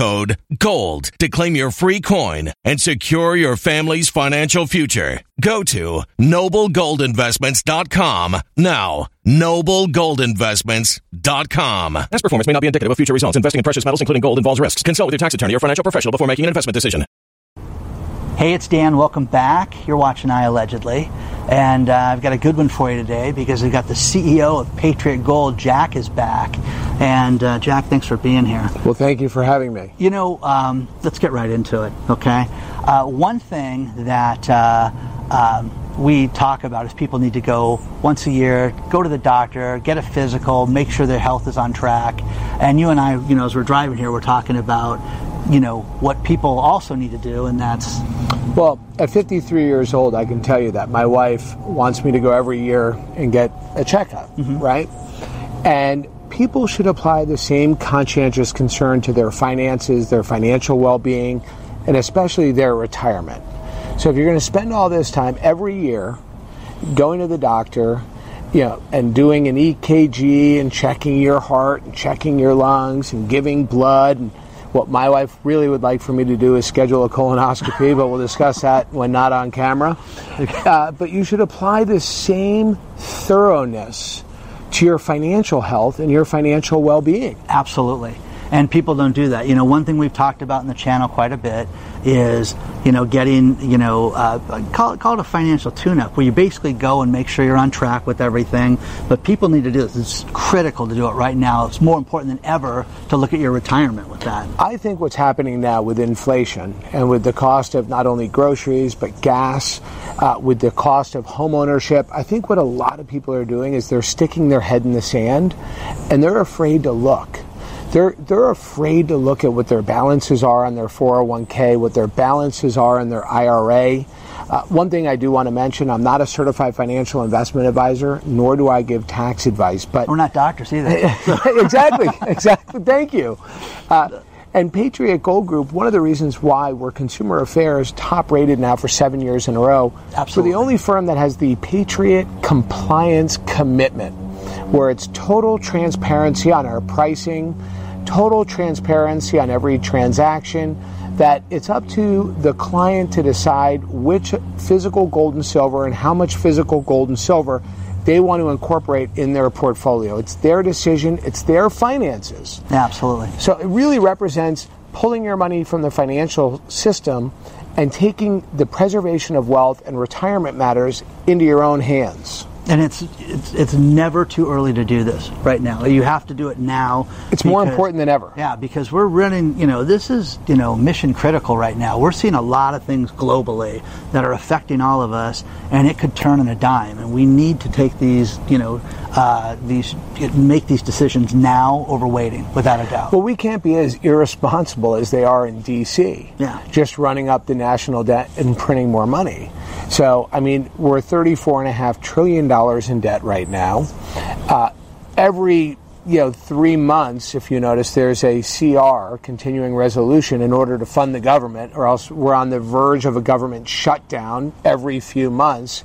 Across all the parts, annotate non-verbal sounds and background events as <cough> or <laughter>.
GOLD to claim your free coin and secure your family's financial future. Go to noblegoldinvestments.com now. Noblegoldinvestments.com. Past performance may not be indicative of future results. Investing in precious metals, including gold, involves risks. Consult with your tax attorney or financial professional before making an investment decision. Hey, it's Dan. Welcome back. You're watching I Allegedly. And uh, I've got a good one for you today because we've got the CEO of Patriot Gold, Jack, is back. And uh, Jack, thanks for being here. Well, thank you for having me. You know, um, let's get right into it, okay? Uh, one thing that uh, um, we talk about is people need to go once a year, go to the doctor, get a physical, make sure their health is on track. And you and I, you know, as we're driving here, we're talking about, you know, what people also need to do, and that's Well, at 53 years old, I can tell you that my wife wants me to go every year and get a checkup, mm-hmm. right? And people should apply the same conscientious concern to their finances, their financial well being, and especially their retirement. So if you're going to spend all this time every year going to the doctor, you know, and doing an EKG and checking your heart and checking your lungs and giving blood and what my wife really would like for me to do is schedule a colonoscopy, but we'll discuss that when not on camera. <laughs> Uh, but you should apply the same thoroughness to your financial health and your financial well being. Absolutely. And people don't do that. You know, one thing we've talked about in the channel quite a bit is, you know, getting, you know, uh, call, it, call it a financial tune up, where you basically go and make sure you're on track with everything. But people need to do this. It's critical to do it right now. It's more important than ever to look at your retirement with that. I think what's happening now with inflation and with the cost of not only groceries but gas, uh, with the cost of home ownership, I think what a lot of people are doing is they're sticking their head in the sand and they're afraid to look. They're, they're afraid to look at what their balances are on their 401k, what their balances are in their IRA. Uh, one thing I do want to mention I'm not a certified financial investment advisor, nor do I give tax advice. But We're not doctors either. <laughs> exactly, exactly. Thank you. Uh, And Patriot Gold Group, one of the reasons why we're Consumer Affairs top rated now for seven years in a row, Absolutely. we're the only firm that has the Patriot Compliance Commitment, where it's total transparency on our pricing, total transparency on every transaction, that it's up to the client to decide which physical gold and silver and how much physical gold and silver they want to incorporate in their portfolio. It's their decision, it's their finances. Absolutely. So it really represents pulling your money from the financial system and taking the preservation of wealth and retirement matters into your own hands. And it's, it's it's never too early to do this right now. You have to do it now. It's more important than ever. Yeah, because we're running, you know, this is, you know, mission critical right now. We're seeing a lot of things globally that are affecting all of us, and it could turn on a dime. And we need to take these, you know, uh, these, make these decisions now over waiting, without a doubt. Well, we can't be as irresponsible as they are in D.C. Yeah. Just running up the national debt and printing more money. So, I mean, we're $34.5 trillion in debt right now. Uh, every you know, three months, if you notice, there's a CR, continuing resolution, in order to fund the government, or else we're on the verge of a government shutdown every few months.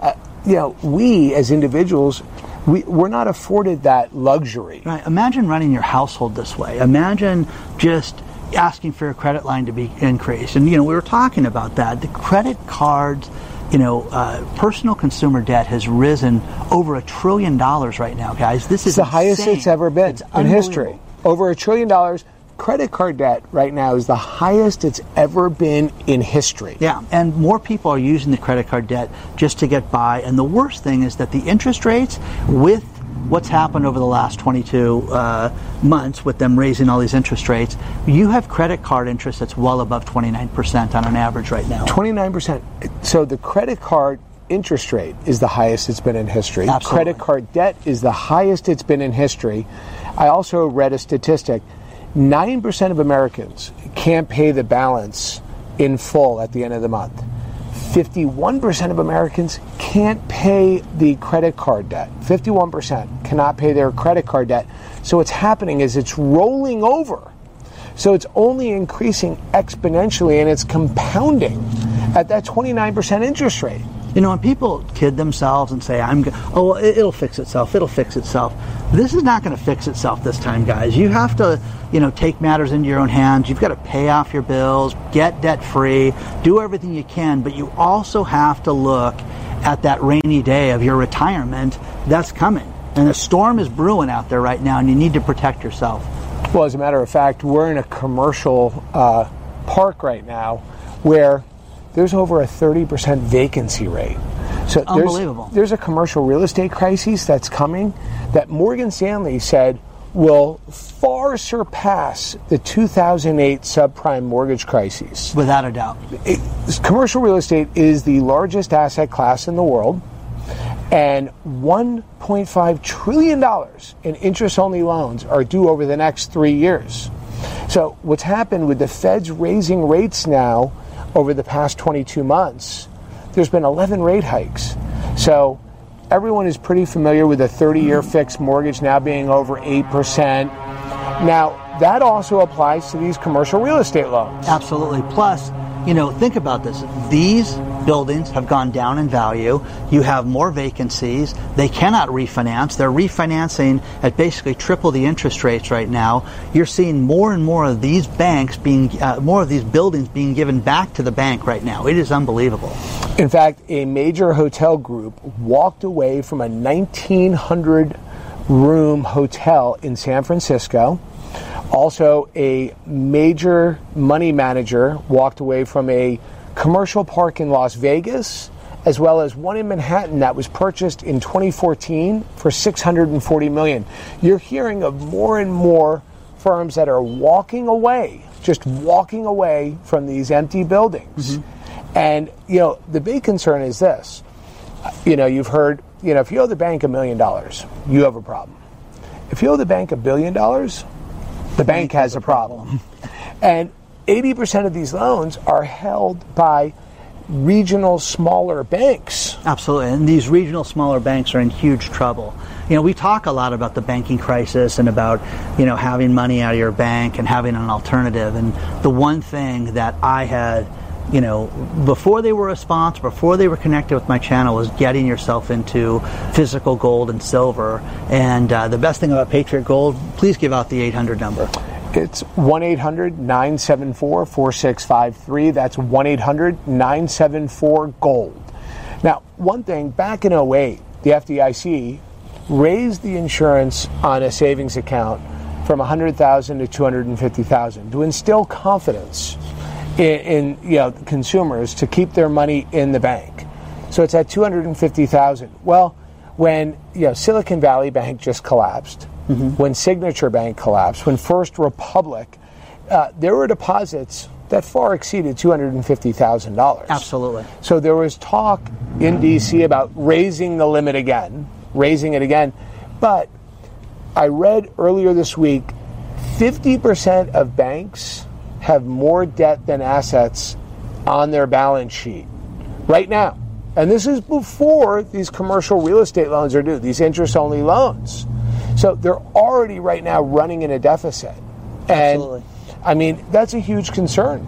Uh, you know, we as individuals, we, we're not afforded that luxury. Right. Imagine running your household this way. Imagine just asking for your credit line to be increased. And you know, we were talking about that. The credit cards, you know, uh, personal consumer debt has risen over a trillion dollars right now, guys. This is It's the highest it's ever been It's in history. Over a trillion dollars. Credit card debt right now is the highest it's ever been in history. Yeah, and more people are using the credit card debt just to get by. And the worst thing is that the interest rates, with what's happened over the last 22 uh, months, with them raising all these interest rates, you have credit card interest that's well above 29% on an average right now. 29%. So the credit card interest rate is the highest it's been in history. Absolutely. Credit card debt is the highest it's been in history. I also read a statistic 9% of Americans can't pay the balance in full at the end of the month. 51% of Americans can't pay the credit card debt. 51% cannot pay their credit card debt. So what's happening is it's rolling over. So it's only increasing exponentially and it's compounding at that 29% interest rate. You know, when people kid themselves and say, "I'm, oh, it'll fix itself. It'll fix itself." This is not going to fix itself this time, guys. You have to, you know, take matters into your own hands. You've got to pay off your bills, get debt free, do everything you can, but you also have to look at that rainy day of your retirement that's coming. And a storm is brewing out there right now, and you need to protect yourself. Well, as a matter of fact, we're in a commercial uh, park right now where there's over a 30% vacancy rate. So there's- Unbelievable. There's, a commercial real estate crisis that's coming that Morgan Stanley said will far surpass the 2008 subprime mortgage crisis. Without a doubt. It- commercial real estate is the largest asset class in the world, and $1.5 trillion in interest only loans are due over the next three years. So, what's happened with the feds raising rates now over the past 22 months, there's been 11 rate hikes. So, everyone is pretty familiar with the 30 year fixed mortgage now being over 8%. Now, that also applies to these commercial real estate loans. Absolutely. Plus, you know, think about this. These buildings have gone down in value. You have more vacancies. They cannot refinance. They're refinancing at basically triple the interest rates right now. You're seeing more and more of these banks being, uh, more of these buildings being given back to the bank right now. It is unbelievable. In fact, a major hotel group walked away from a 1,900 room hotel in San Francisco. Also, a major money manager walked away from a commercial park in Las Vegas, as well as one in Manhattan that was purchased in 2014 for 640 million. You're hearing of more and more firms that are walking away, just walking away from these empty buildings. Mm-hmm. And you know, the big concern is this. You know, you've heard, you know, if you owe the bank a million dollars, you have a problem. If you owe the bank a billion dollars, the bank has a problem. And 80% of these loans are held by regional smaller banks. Absolutely. And these regional smaller banks are in huge trouble. you know, we talk a lot about the banking crisis and about, you know, having money out of your bank and having an alternative. And the one thing that I had you know, before they were a sponsor, before they were connected with my channel, was getting yourself into physical gold and silver. And uh, the best thing about Patriot Gold, please give out the 800 number. It's 1 800 974 4653. That's 1 800 974 Gold. Now, one thing, back in 08, the FDIC raised the insurance on a savings account from 100,000 to 250,000 to instill confidence in, in you know, consumers to keep their money in the bank. So it's at 250,000. Well, when you know, Silicon Valley Bank just collapsed, mm-hmm. when Signature Bank collapsed, when First Republic, uh, there were deposits that far exceeded $250,000. Absolutely. So there was talk in DC about raising the limit again, raising it again. But I read earlier this week 50% of banks have more debt than assets on their balance sheet right now. And this is before these commercial real estate loans are due, these interest only loans. So they're already right now running in a deficit. And Absolutely. I mean, that's a huge concern.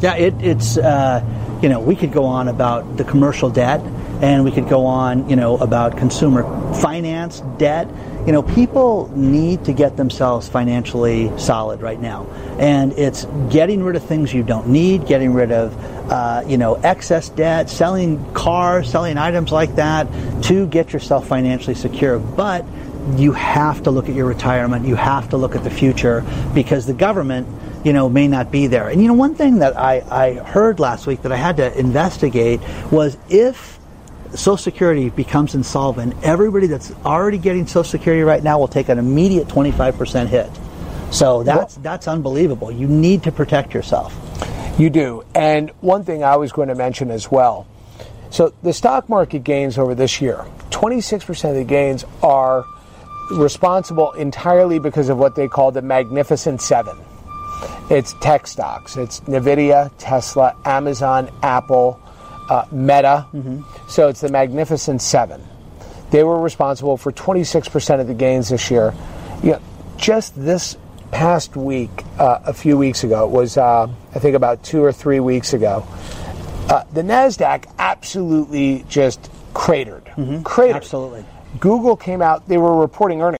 Yeah, it, it's, uh, you know, we could go on about the commercial debt and we could go on, you know, about consumer finance debt. You know, people need to get themselves financially solid right now. And it's getting rid of things you don't need, getting rid of, uh, you know, excess debt, selling cars, selling items like that to get yourself financially secure. But you have to look at your retirement. You have to look at the future because the government, you know, may not be there. And you know, one thing that I, I heard last week that I had to investigate was if Social Security becomes insolvent, everybody that's already getting Social Security right now will take an immediate 25% hit. So that's that's unbelievable. You need to protect yourself. You do. And one thing I was going to mention as well. So the stock market gains over this year, 26% of the gains are responsible entirely because of what they call the Magnificent Seven. It's tech stocks. It's Nvidia, Tesla, Amazon, Apple, uh, Meta. Mm-hmm. So it's the Magnificent Seven. They were responsible for 26% of the gains this year. You know, just this past week, uh, a few weeks ago, it was uh, I think about two or three weeks ago, uh, the Nasdaq absolutely just cratered. Mm-hmm. Cratered. Absolutely. Google came out, they were reporting earnings.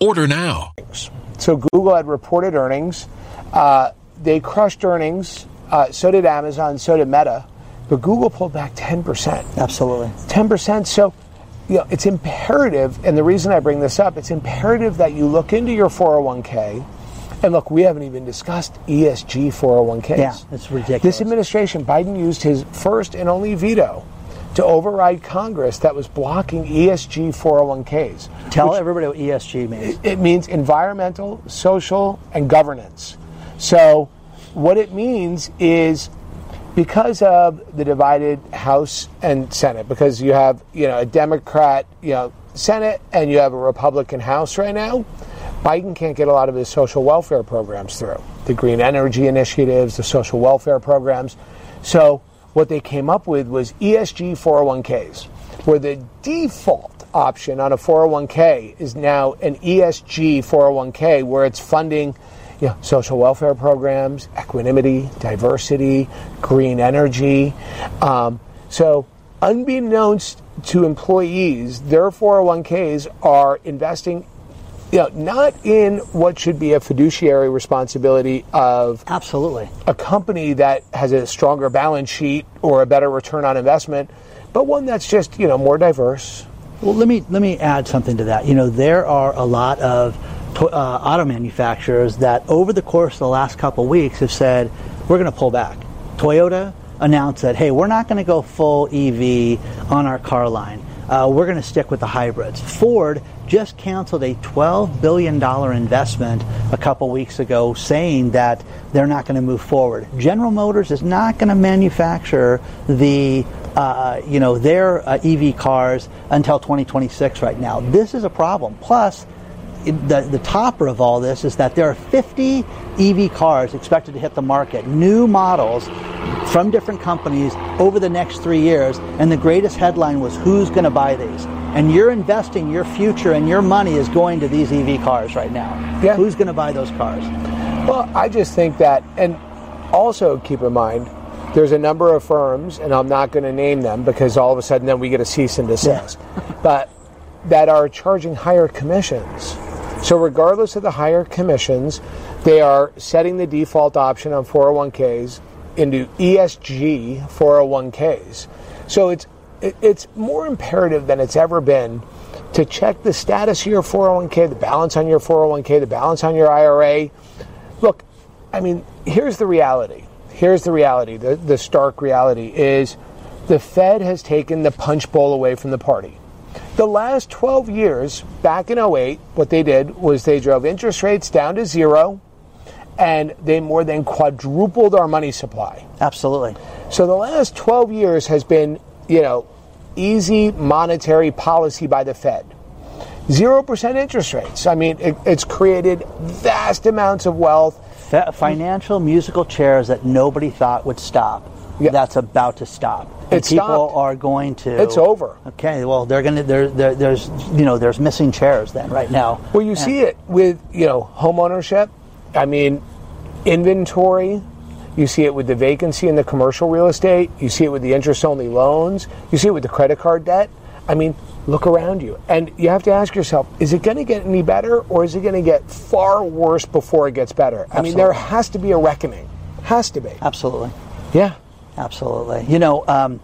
Order now. So Google had reported earnings. Uh, they crushed earnings. Uh, so did Amazon. So did Meta. But Google pulled back 10%. Absolutely. 10%. So you know, it's imperative, and the reason I bring this up, it's imperative that you look into your 401k. And look, we haven't even discussed ESG 401ks. Yeah, it's ridiculous. This administration, Biden used his first and only veto to override Congress that was blocking ESG 401ks. Tell everybody what ESG means. it means environmental, social, and governance. So, what it means is because of the divided House and Senate, because you have you know a Democrat you know Senate and you have a Republican House right now, Biden can't get a lot of his social welfare programs through the green energy initiatives, the social welfare programs. So, what they came up with was ESG 401ks, where the default option on a 401k is now an ESG 401k, where it's funding you know, social welfare programs, equanimity, diversity, green energy. Um, so, unbeknownst to employees, their 401ks are investing you know, not in what should be a fiduciary responsibility of Absolutely. a company that has a stronger balance sheet or a better return on investment, but one that's just, you know, more diverse. Well, let me let me add something to that. You know, there are a lot of to- uh, auto manufacturers that, over the course of the last couple of weeks, have said we're going to pull back. Toyota announced that, hey, we're not going to go full EV on our car line. Uh, we're going to stick with the hybrids. Ford just canceled a $12 billion investment a couple weeks ago, saying that they're not going to move forward. General Motors is not going to manufacture the uh, you know their uh, EV cars until 2026 right now. This is a problem. Plus, the, the topper of all this is that there are 50 EV cars expected to hit the market, new models from different companies over the next three years. And the greatest headline was who's going to buy these? And you're investing your future and your money is going to these EV cars right now. Yeah. Who's going to buy those cars? Well, I just think that, and also keep in mind, there's a number of firms, and I'm not going to name them because all of a sudden then we get a cease and desist, <laughs> but that are charging higher commissions. So, regardless of the higher commissions, they are setting the default option on 401ks into ESG 401ks. So, it's it's more imperative than it's ever been to check the status of your 401k, the balance on your 401k, the balance on your IRA. Look, I mean, here's the reality. Here's the reality. The, the stark reality is the Fed has taken the punch bowl away from the party. The last 12 years, back in 08, what they did was they drove interest rates down to zero and they more than quadrupled our money supply. Absolutely. So the last 12 years has been, you know, easy monetary policy by the Fed. 0% interest rates. I mean, it, it's created vast amounts of wealth. Financial musical chairs that nobody thought would stop. Yeah. That's about to stop. And It people stopped. are going to. It's over. Okay. Well, they're going to. There, there, there's, you know, there's missing chairs then right now. Well, you see it with, you know, home ownership. I mean, inventory. You see it with the vacancy in the commercial real estate. You see it with the interest only loans. You see it with the credit card debt. I mean, look around you. And you have to ask yourself is it going to get any better or is it going to get far worse before it gets better? I mean, there has to be a reckoning. Has to be. Absolutely. Yeah. Absolutely. You know, um,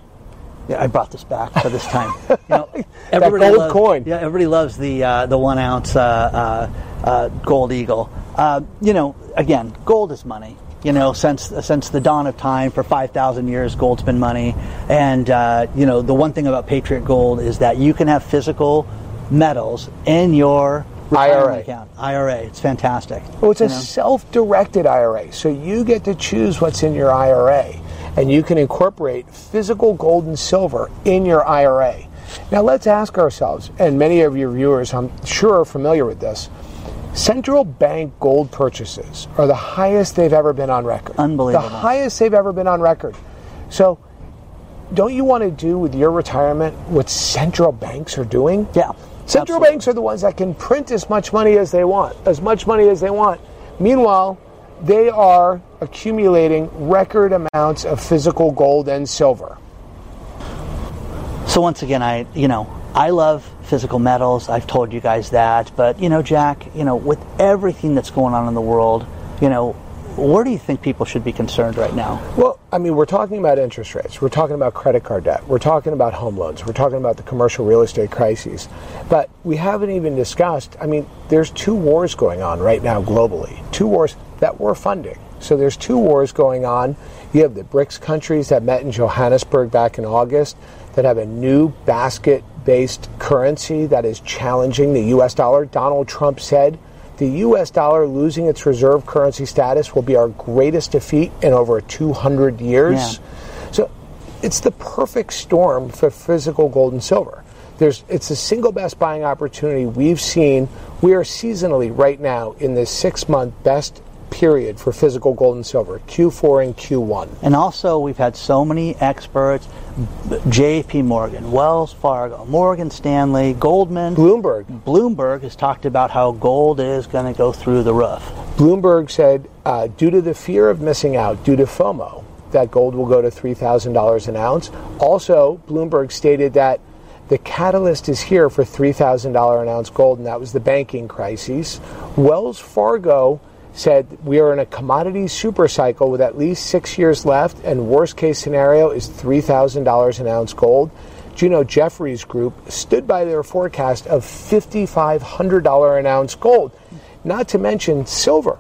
yeah, I brought this back for this time. You know, <laughs> That gold loves, coin. Yeah, everybody loves the uh, the one ounce uh, uh, uh, gold eagle. Uh, you know, again, gold is money. You know, since since the dawn of time, for five thousand years, gold's been money. And uh, you know, the one thing about Patriot Gold is that you can have physical metals in your IRA. account. IRA. It's fantastic. Well, it's a know? self-directed IRA, so you get to choose what's in your IRA, and you can incorporate physical gold and silver in your IRA. Now, let's ask ourselves, and many of your viewers, I'm sure, are familiar with this. Central bank gold purchases are the highest they've ever been on record. Unbelievable. The highest they've ever been on record. So, don't you want to do with your retirement what central banks are doing? Yeah, Central absolutely. banks are the ones that can print as much money as they want, as much money as they want. Meanwhile, they are accumulating record amounts of physical gold and silver. So once again, I you know I love physical metals. I've told you guys that, but you know, Jack, you know, with everything that's going on in the world, you know, where do you think people should be concerned right now? Well, I mean, we're talking about interest rates. We're talking about credit card debt. We're talking about home loans. We're talking about the commercial real estate crises. But we haven't even discussed, I mean, there's two wars going on right now globally. Two wars that we're funding. So there's two wars going on. You have the BRICS countries that met in Johannesburg back in August that have a new basket based currency that is challenging the US dollar. Donald Trump said the US dollar losing its reserve currency status will be our greatest defeat in over 200 years. Yeah. So it's the perfect storm for physical gold and silver. There's, it's the single best buying opportunity we've seen. We are seasonally right now in the six month best period for physical gold and silver, Q4 and Q1. And also, we've had so many experts JP Morgan, Wells Fargo, Morgan Stanley, Goldman, Bloomberg. Bloomberg has talked about how gold is going to go through the roof. Bloomberg said, uh, due to the fear of missing out, due to FOMO, that gold will go to $3,000 an ounce. Also, Bloomberg stated that the catalyst is here for $3,000 an ounce gold, and that was the banking crisis. Wells Fargo said we are in a commodity super cycle with at least six years left, and worst case scenario is $3,000 an ounce gold. Do Jefferies Group stood by their forecast of $5,500 an ounce gold? Not to mention silver.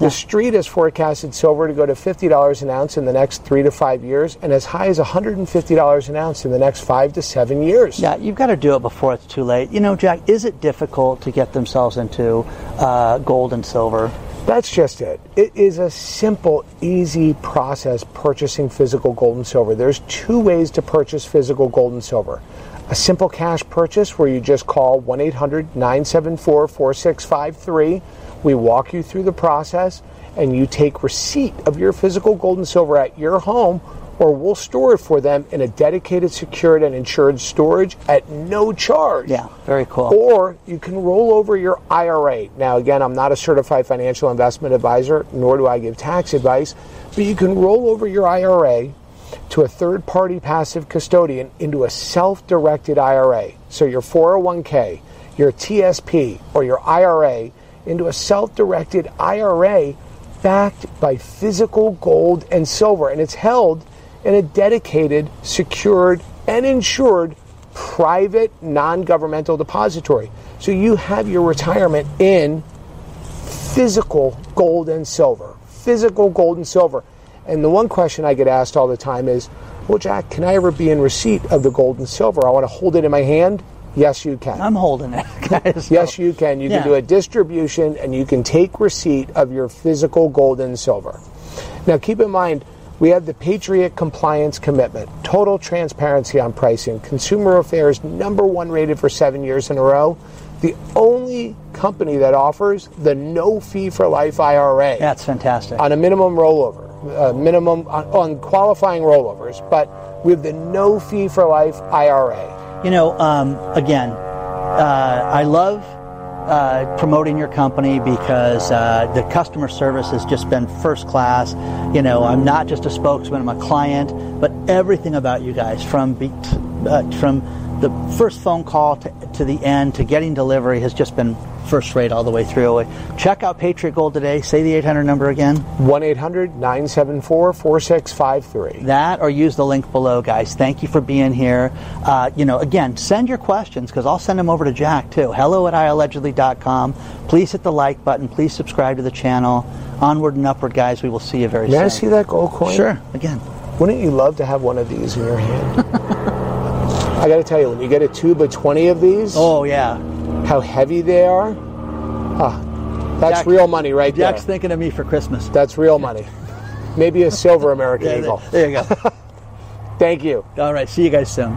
The street has forecasted silver to go to $50 an ounce in the next three to five years and as high as $150 an ounce in the next five to seven years. Yeah, you've got to do it before it's too late. You know, Jack, is it difficult to get themselves into uh, gold and silver? That's just it. It is a simple, easy process purchasing physical gold and silver. There's two ways to purchase physical gold and silver. A simple cash purchase where you just call 1 800 974 4653. We walk you through the process and you take receipt of your physical gold and silver at your home or we'll store it for them in a dedicated, secured, and insured storage at no charge. Yeah, very cool. Or you can roll over your IRA. Now, again, I'm not a certified financial investment advisor, nor do I give tax advice, but you can roll over your IRA to a third party passive custodian into a self directed IRA. So your 401k, your TSP, or your IRA into a self directed IRA backed by physical gold and silver. And it's held in a dedicated, secured, and insured private non governmental depository. So you have your retirement in physical gold and silver. Physical gold and silver. And the one question I get asked all the time is, well, Jack, can I ever be in receipt of the gold and silver? I want to hold it in my hand. Yes, you can. I'm holding it, <laughs> guys. yes, you can. You yeah. can do a distribution and you can take receipt of your physical gold and silver. Now, keep in mind, we have the Patriot Compliance Commitment, total transparency on pricing, Consumer Affairs number one rated for seven years in a row. The only company that offers the no fee for life IRA. That's fantastic. On a minimum rollover, uh, minimum on, on qualifying rollovers, but we have the no fee for life IRA. You know, um, again, uh, I love uh, promoting your company because uh, the customer service has just been first class. You know, I'm not just a spokesman; I'm a client. But everything about you guys, from be, uh, from the first phone call to, to the end to getting delivery, has just been first rate all the way through. Check out Patriot Gold today. Say the 800 number again 1 800 974 4653. That or use the link below, guys. Thank you for being here. Uh, you know, again, send your questions because I'll send them over to Jack too. Hello at iallegedly.com. Please hit the like button. Please subscribe to the channel. Onward and upward, guys. We will see you very May soon. May I see that gold coin? Sure, again. Wouldn't you love to have one of these in your hand? <laughs> I got to tell you, when you get a tube of 20 of these. Oh, yeah how heavy they are. Ah, that's Jack, real money right Jack's there. Jack's thinking of me for Christmas. That's real money. Maybe a silver American <laughs> yeah, Eagle. There, there you go. <laughs> Thank you. All right. See you guys soon.